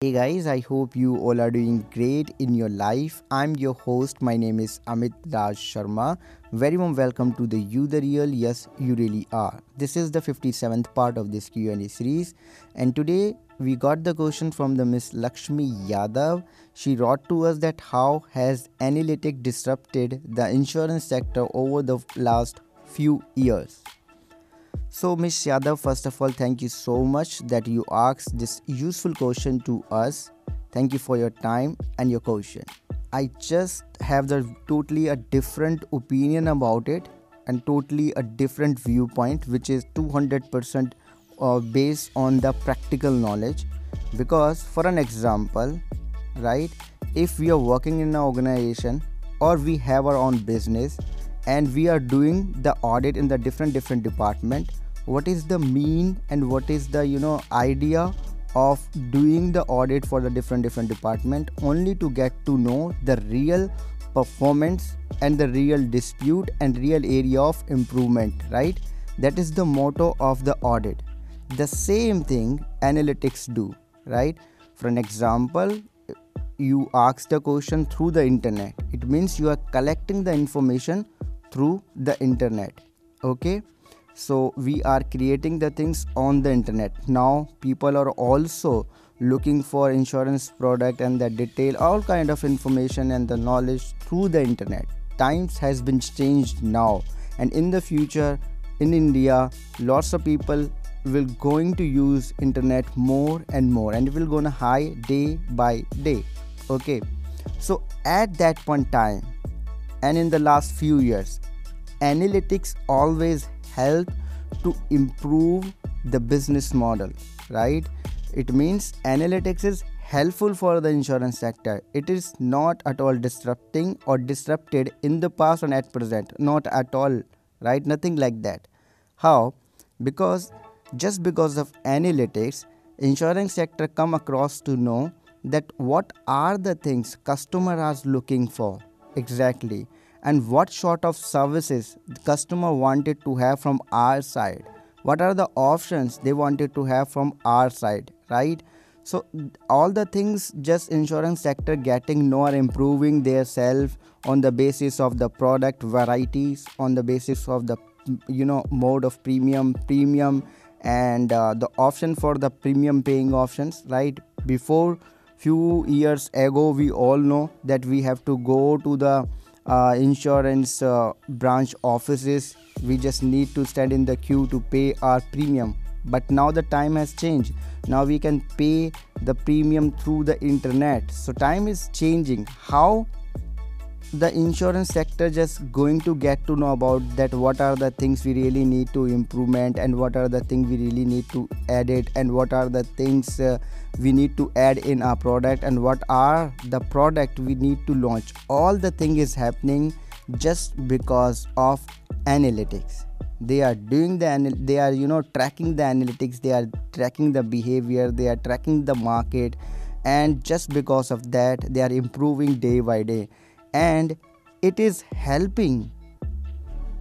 Hey guys, I hope you all are doing great in your life. I'm your host. My name is Amit Raj Sharma. Very warm welcome to the You the Real. Yes, you really are. This is the 57th part of this Q&A series, and today we got the question from the Miss Lakshmi Yadav. She wrote to us that how has analytic disrupted the insurance sector over the last few years. So, Ms. Yadav, first of all, thank you so much that you asked this useful question to us. Thank you for your time and your question. I just have the totally a different opinion about it and totally a different viewpoint, which is 200% uh, based on the practical knowledge. Because, for an example, right, if we are working in an organization or we have our own business and we are doing the audit in the different different department. What is the mean and what is the you know idea of doing the audit for the different different department? Only to get to know the real performance and the real dispute and real area of improvement right? That is the motto of the audit. The same thing analytics do right? For an example you ask the question through the internet. It means you are collecting the information through the internet okay? So we are creating the things on the internet. Now people are also looking for insurance product and the detail all kind of information and the knowledge through the internet. Times has been changed now. And in the future in india lots of people will going to use internet more and more and it will gonna high day by day okay? So at that point time and in the last few years. Analytics always help to improve the business model right? It means analytics is helpful for the insurance sector. It is not at all disrupting or disrupted in the past and at present. Not at all right? Nothing like that. How? Because just because of analytics insurance sector come across to know that what are the things customer are looking for exactly. And what sort of services the customer wanted to have from our side? What are the options they wanted to have from our side right? So all the things just insurance sector getting know or improving their self on the basis of the product varieties on the basis of the you know mode of premium premium and uh, the option for the premium paying options right? Before few years ago we all know that we have to go to the uh, insurance uh, branch offices. We just need to stand in the queue to pay our premium. But now the time has changed. Now we can pay the premium through the internet. So time is changing. How the insurance sector just going to get to know about that what are the things we really need to improvement and what are the things we really need to edit and what are the things uh, we need to add in our product and what are the product we need to launch. All the thing is happening just because of analytics. They are doing the they are you know tracking the analytics they are tracking the behavior they are tracking the market and just because of that they are improving day by day. And it is helping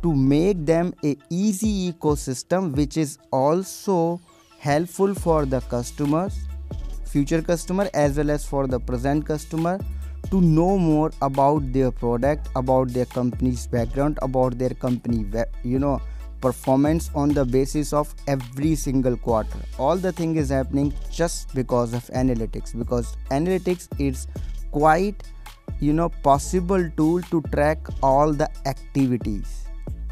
to make them a easy ecosystem which is also helpful for the customers future customer as well as for the present customer to know more about their product about their company's background about their company you know performance on the basis of every single quarter. All the thing is happening just because of analytics because analytics is quite you know possible tool to track all the activities.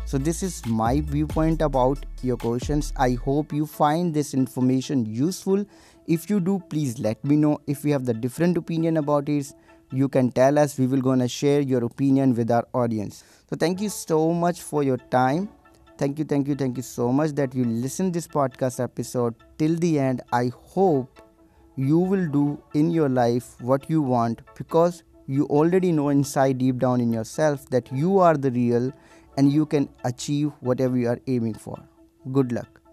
So this is my viewpoint about your questions. I hope you find this information useful if you do please let me know. If you have the different opinion about it you can tell us. We will gonna share your opinion with our audience. So thank you so much for your time. Thank you thank you thank you so much that you listen this podcast episode till the end. I hope you will do in your life what you want because you already know inside deep down in yourself that you are the real and you can achieve whatever you are aiming for. Good luck.